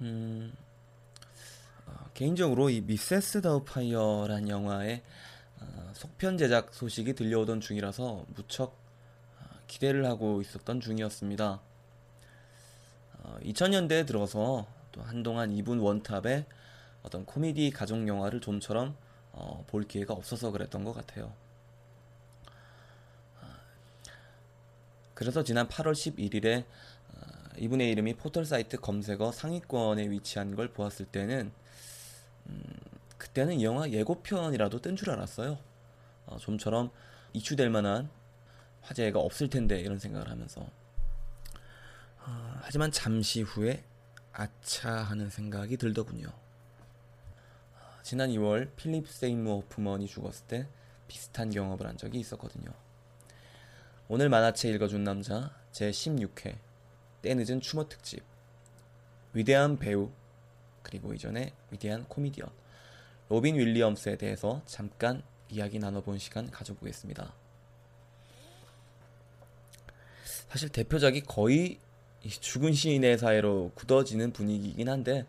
음, 어, 개인적으로 이 미세스 다우파이어란 영화의 어, 속편 제작 소식이 들려오던 중이라서 무척 어, 기대를 하고 있었던 중이었습니다. 2000년대에 들어서 또 한동안 이분 원탑의 어떤 코미디 가족 영화를 좀처럼 어, 볼 기회가 없어서 그랬던 것 같아요. 그래서 지난 8월 11일에 어, 이분의 이름이 포털 사이트 검색어 상위권에 위치한 걸 보았을 때는 음, 그때는 이 영화 예고편이라도 뜬 줄 알았어요. 어, 좀처럼 이슈될 만한 화제가 없을 텐데 이런 생각을 하면서 어, 하지만 잠시 후에 아차 하는 생각이 들더군요. 어, 지난 2월 필립 세이무어 호프먼이 죽었을 때 비슷한 경험을 한 적이 있었거든요. 오늘 만화책 읽어준 남자 제 16회 때늦은 추모 특집 위대한 배우 그리고 이전에 위대한 코미디언 로빈 윌리엄스에 대해서 잠깐 이야기 나눠본 시간 가져보겠습니다. 사실 대표작이 거의 죽은 시인의 사회로 굳어지는 분위기이긴 한데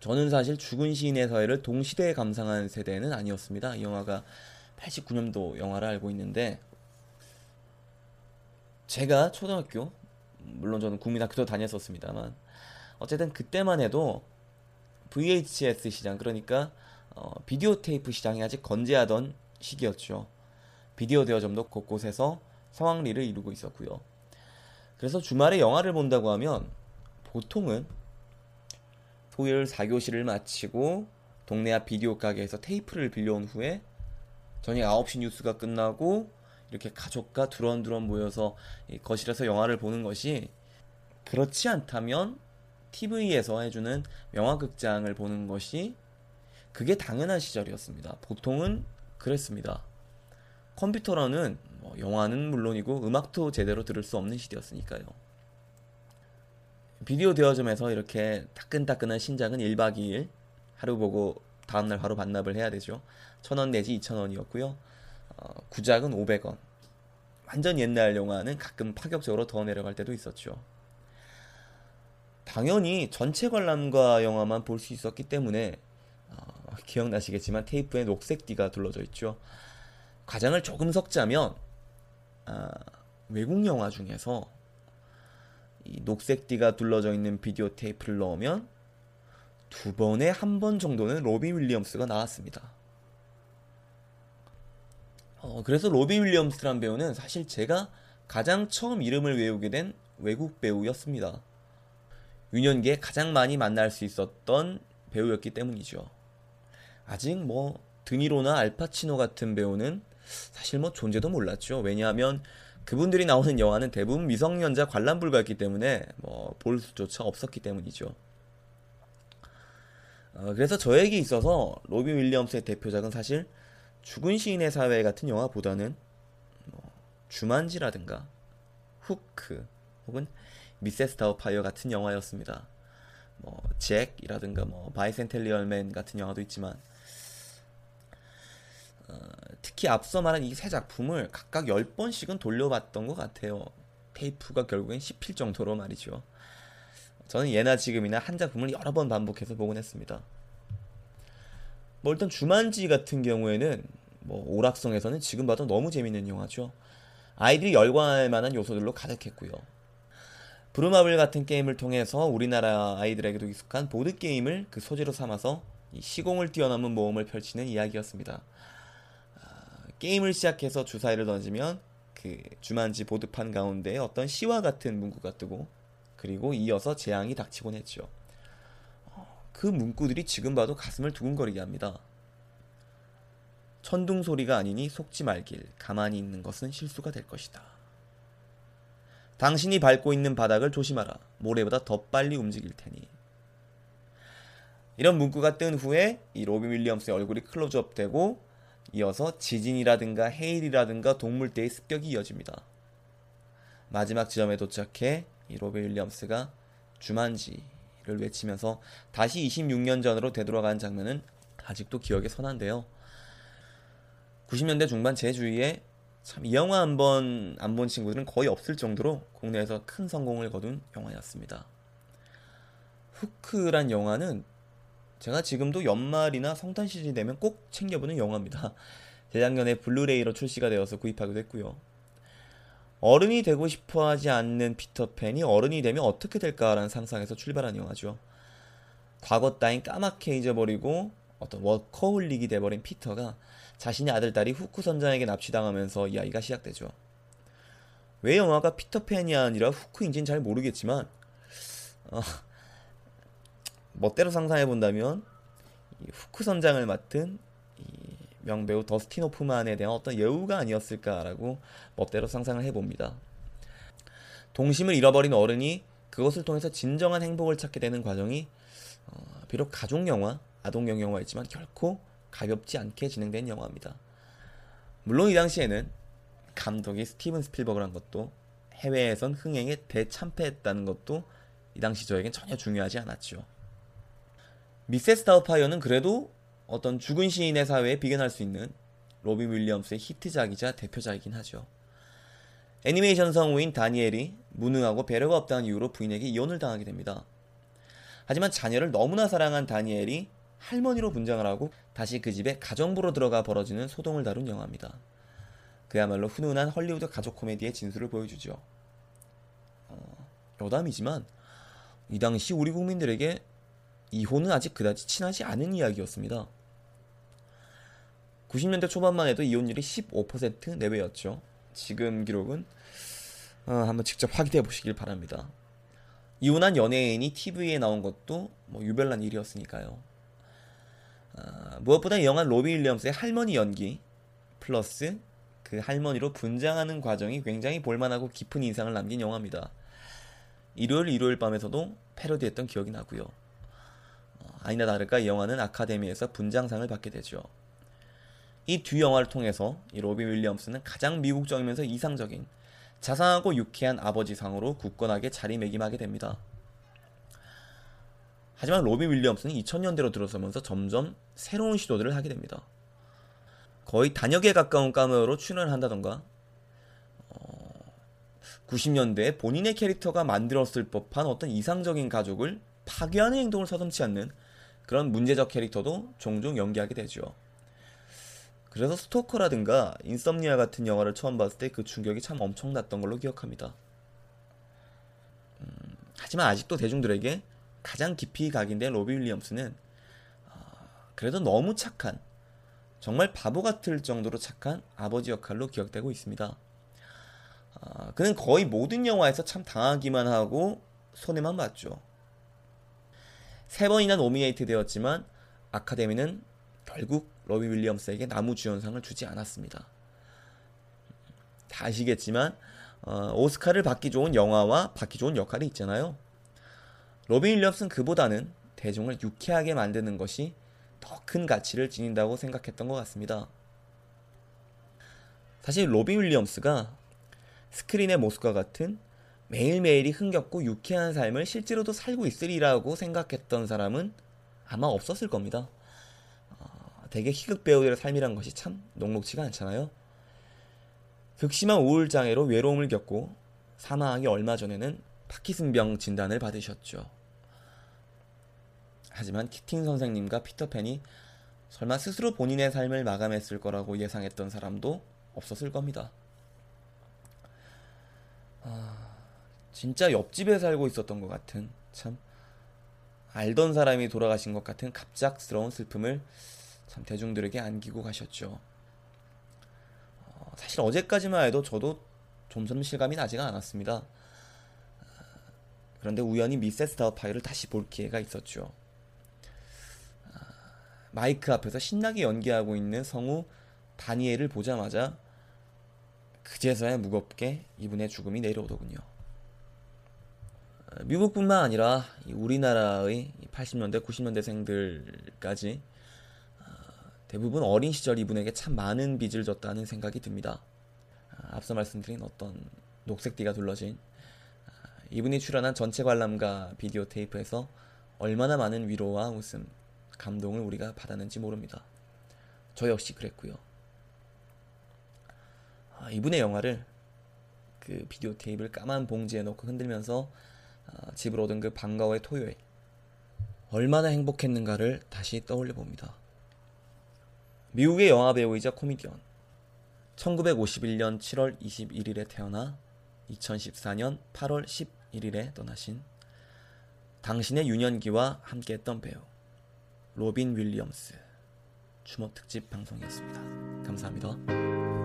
저는 사실 죽은 시인의 사회를 동시대에 감상한 세대는 아니었습니다. 이 영화가 89년도 영화를 알고 있는데 제가 초등학교 물론 저는 국민학교도 다녔었습니다만 어쨌든 그때만 해도 VHS 시장 그러니까 어, 비디오 테이프 시장이 아직 건재하던 시기였죠. 비디오 대여점도 곳곳에서 성황리를 이루고 있었고요. 그래서 주말에 영화를 본다고 하면 보통은 토요일 4교시를 마치고 동네 앞 비디오 가게에서 테이프를 빌려온 후에 저녁 9시 뉴스가 끝나고 이렇게 가족과 두런두런 모여서 거실에서 영화를 보는 것이 그렇지 않다면 TV에서 해주는 영화극장을 보는 것이 그게 당연한 시절이었습니다. 보통은 그랬습니다. 컴퓨터로는 뭐 영화는 물론이고 음악도 제대로 들을 수 없는 시대였으니까요. 비디오 대여점에서 이렇게 따끈따끈한 신작은 1박 2일 하루 보고 다음날 바로 반납을 해야 되죠. 1000원 내지 2000원이었고요. 어, 구작은 500원. 완전 옛날 영화는 가끔 파격적으로 더 내려갈 때도 있었죠. 당연히 전체 관람가 영화만 볼 수 있었기 때문에 어, 기억나시겠지만 테이프에 녹색 띠가 둘러져 있죠. 과장을 조금 섞자면 아, 외국 영화 중에서 이 녹색 띠가 둘러져 있는 비디오 테이프를 넣으면 두 번에 한 번 정도는 로빈 윌리엄스가 나왔습니다. 어, 그래서 로빈 윌리엄스란 배우는 사실 제가 가장 처음 이름을 외우게 된 외국 배우였습니다. 유년기에 가장 많이 만날 수 있었던 배우였기 때문이죠. 아직 뭐 드니로나 알파치노 같은 배우는 사실 뭐 존재도 몰랐죠. 왜냐하면 그분들이 나오는 영화는 대부분 미성년자 관람 불가였기 때문에 뭐 볼 수조차 없었기 때문이죠. 어, 그래서 저에게 있어서 로빈 윌리엄스의 대표작은 사실 죽은 시인의 사회 같은 영화보다는 뭐 주만지라든가 후크 혹은 미세스 다우파이어 같은 영화였습니다. 뭐 잭이라든가 뭐 바이센테니얼맨 같은 영화도 있지만 어, 특히 앞서 말한 이 세 작품을 각각 10번씩은 돌려봤던 것 같아요. 테이프가 결국엔 씹힐 정도로 말이죠. 저는 예나 지금이나 한 작품을 여러 번 반복해서 보곤 했습니다. 뭐 일단 주만지 같은 경우에는 뭐 오락성에서는 지금 봐도 너무 재밌는 영화죠. 아이들이 열광할 만한 요소들로 가득했고요. 브루마블 같은 게임을 통해서 우리나라 아이들에게도 익숙한 보드 게임을 그 소재로 삼아서 시공을 뛰어넘은 모험을 펼치는 이야기였습니다. 아, 게임을 시작해서 주사위를 던지면 그 주만지 보드판 가운데 어떤 시와 같은 문구가 뜨고 그리고 이어서 재앙이 닥치곤 했죠. 그 문구들이 지금 봐도 가슴을 두근거리게 합니다. 천둥 소리가 아니니 속지 말길. 가만히 있는 것은 실수가 될 것이다. 당신이 밟고 있는 바닥을 조심하라. 모래보다 더 빨리 움직일 테니. 이런 문구가 뜬 후에 이 로빈 윌리엄스의 얼굴이 클로즈업 되고 이어서 지진이라든가 해일이라든가 동물 떼의 습격이 이어집니다. 마지막 지점에 도착해 이 로빈 윌리엄스가 주만지 를 외치면서 다시 26년 전으로 되돌아간 장면은 아직도 기억에 선한데요. 90년대 중반 제 주위에 참 이 영화 한 번 안 본 친구들은 거의 없을 정도로 국내에서 큰 성공을 거둔 영화였습니다. 후크란 영화는 제가 지금도 연말이나 성탄 시즌이 되면 꼭 챙겨보는 영화입니다. 재작년에 블루레이로 출시가 되어서 구입하기도 했고요. 어른이 되고 싶어 하지 않는 피터팬이 어른이 되면 어떻게 될까라는 상상에서 출발한 영화죠. 과거 따윈 까맣게 잊어버리고 어떤 워커홀릭이 돼버린 피터가 자신의 아들 딸이 후크 선장에게 납치당하면서 이야기가 시작되죠. 왜 영화가 피터팬이 아니라 후크인지는 잘 모르겠지만 어, 멋대로 상상해 본다면 후크 선장을 맡은 명배우 더스틴 호프만에 대한 어떤 여우가 아니었을까라고 멋대로 상상을 해봅니다. 동심을 잃어버린 어른이 그것을 통해서 진정한 행복을 찾게 되는 과정이 어, 비록 가족 영화, 아동용 영화였지만 결코 가볍지 않게 진행된 영화입니다. 물론 이 당시에는 감독이 스티븐 스필버그란 것도 해외에선 흥행에 대참패했다는 것도 이 당시 저에겐 전혀 중요하지 않았죠. 미세스 다우파이어는 그래도 어떤 죽은 시인의 사회에 비견할 수 있는 로빈 윌리엄스의 히트작이자 대표작이긴 하죠. 애니메이션 성우인 다니엘이 무능하고 배려가 없다는 이유로 부인에게 이혼을 당하게 됩니다. 하지만 자녀를 너무나 사랑한 다니엘이 할머니로 분장을 하고 다시 그 집에 가정부로 들어가 벌어지는 소동을 다룬 영화입니다. 그야말로 훈훈한 헐리우드 가족 코미디의 진수를 보여주죠. 어, 여담이지만 이 당시 우리 국민들에게 이혼은 아직 그다지 친하지 않은 이야기였습니다. 90년대 초반만 해도 이혼율이 15% 내외였죠. 지금 기록은 어, 한번 직접 확인해 보시길 바랍니다. 이혼한 연예인이 TV에 나온 것도 뭐 유별난 일이었으니까요. 아, 무엇보다 영화 로비 윌리엄스의 할머니 연기 플러스 그 할머니로 분장하는 과정이 굉장히 볼만하고 깊은 인상을 남긴 영화입니다. 일요일 일요일 밤에서도 패러디했던 기억이 나고요. 어, 아니나 다를까 이 영화는 아카데미에서 분장상을 받게 되죠. 이 두 영화를 통해서 이 로비 윌리엄스는 가장 미국적이면서 이상적인 자상하고 유쾌한 아버지상으로 굳건하게 자리매김하게 됩니다. 하지만 로비 윌리엄스는 2000년대로 들어서면서 점점 새로운 시도들을 하게 됩니다. 거의 단역에 가까운 까메오로 출연을 한다던가 어, 90년대에 본인의 캐릭터가 만들었을 법한 어떤 이상적인 가족을 파괴하는 행동을 서슴치 않는 그런 문제적 캐릭터도 종종 연기하게 되죠. 그래서 스토커라든가 인썸니아 같은 영화를 처음 봤을 때 그 충격이 참 엄청났던 걸로 기억합니다. 음, 하지만 아직도 대중들에게 가장 깊이 각인된 로비 윌리엄스는 어, 그래도 너무 착한 정말 바보 같을 정도로 착한 아버지 역할로 기억되고 있습니다. 어, 그는 거의 모든 영화에서 참 당하기만 하고 손해만 봤죠. 세 번이나 노미네이트 되었지만 아카데미는 결국 로비 윌리엄스에게 나무주연상을 주지 않았습니다. 다 아시겠지만 어, 오스카를 받기 좋은 영화와 받기 좋은 역할이 있잖아요. 로빈 윌리엄스는 그보다는 대중을 유쾌하게 만드는 것이 더 큰 가치를 지닌다고 생각했던 것 같습니다. 사실 로빈 윌리엄스가 스크린의 모습과 같은 매일매일이 흥겹고 유쾌한 삶을 실제로도 살고 있으리라고 생각했던 사람은 아마 없었을 겁니다. 어, 되게 희극 배우들의 삶이란 것이 참 녹록치가 않잖아요. 극심한 우울장애로 외로움을 겪고 사망하기 얼마 전에는 파키슨병 진단을 받으셨죠. 하지만 키팅 선생님과 피터팬이 설마 스스로 본인의 삶을 마감했을 거라고 예상했던 사람도 없었을 겁니다. 아, 진짜 옆집에 살고 있었던 것 같은 참 알던 사람이 돌아가신 것 같은 갑작스러운 슬픔을 참 대중들에게 안기고 가셨죠. 어, 사실 어제까지만 해도 저도 좀처럼 실감이 나지가 않았습니다. 그런데 우연히 미세스 다우파이를 다시 볼 기회가 있었죠. 마이크 앞에서 신나게 연기하고 있는 성우 다니엘을 보자마자 그제서야 무겁게 이분의 죽음이 내려오더군요. 미국뿐만 아니라 우리나라의 80년대, 90년대생들까지 어, 대부분 어린 시절 이분에게 참 많은 빚을 졌다는 생각이 듭니다. 아, 앞서 말씀드린 어떤 녹색띠가 둘러진 아, 이분이 출연한 전체 관람가 비디오 테이프에서 얼마나 많은 위로와 웃음, 감동을 우리가 받았는지 모릅니다. 저 역시 그랬고요. 아, 이분의 영화를 그 비디오 테이프를 까만 봉지에 넣고 흔들면서 아, 집으로 오던 그 방과후의 토요일 얼마나 행복했는가를 다시 떠올려 봅니다. 미국의 영화 배우이자 코미디언 1951년 7월 21일에 태어나 2014년 8월 11일에 떠나신 당신의 유년기와 함께했던 배우 로빈 윌리엄스 추모 특집 방송이었습니다. 감사합니다.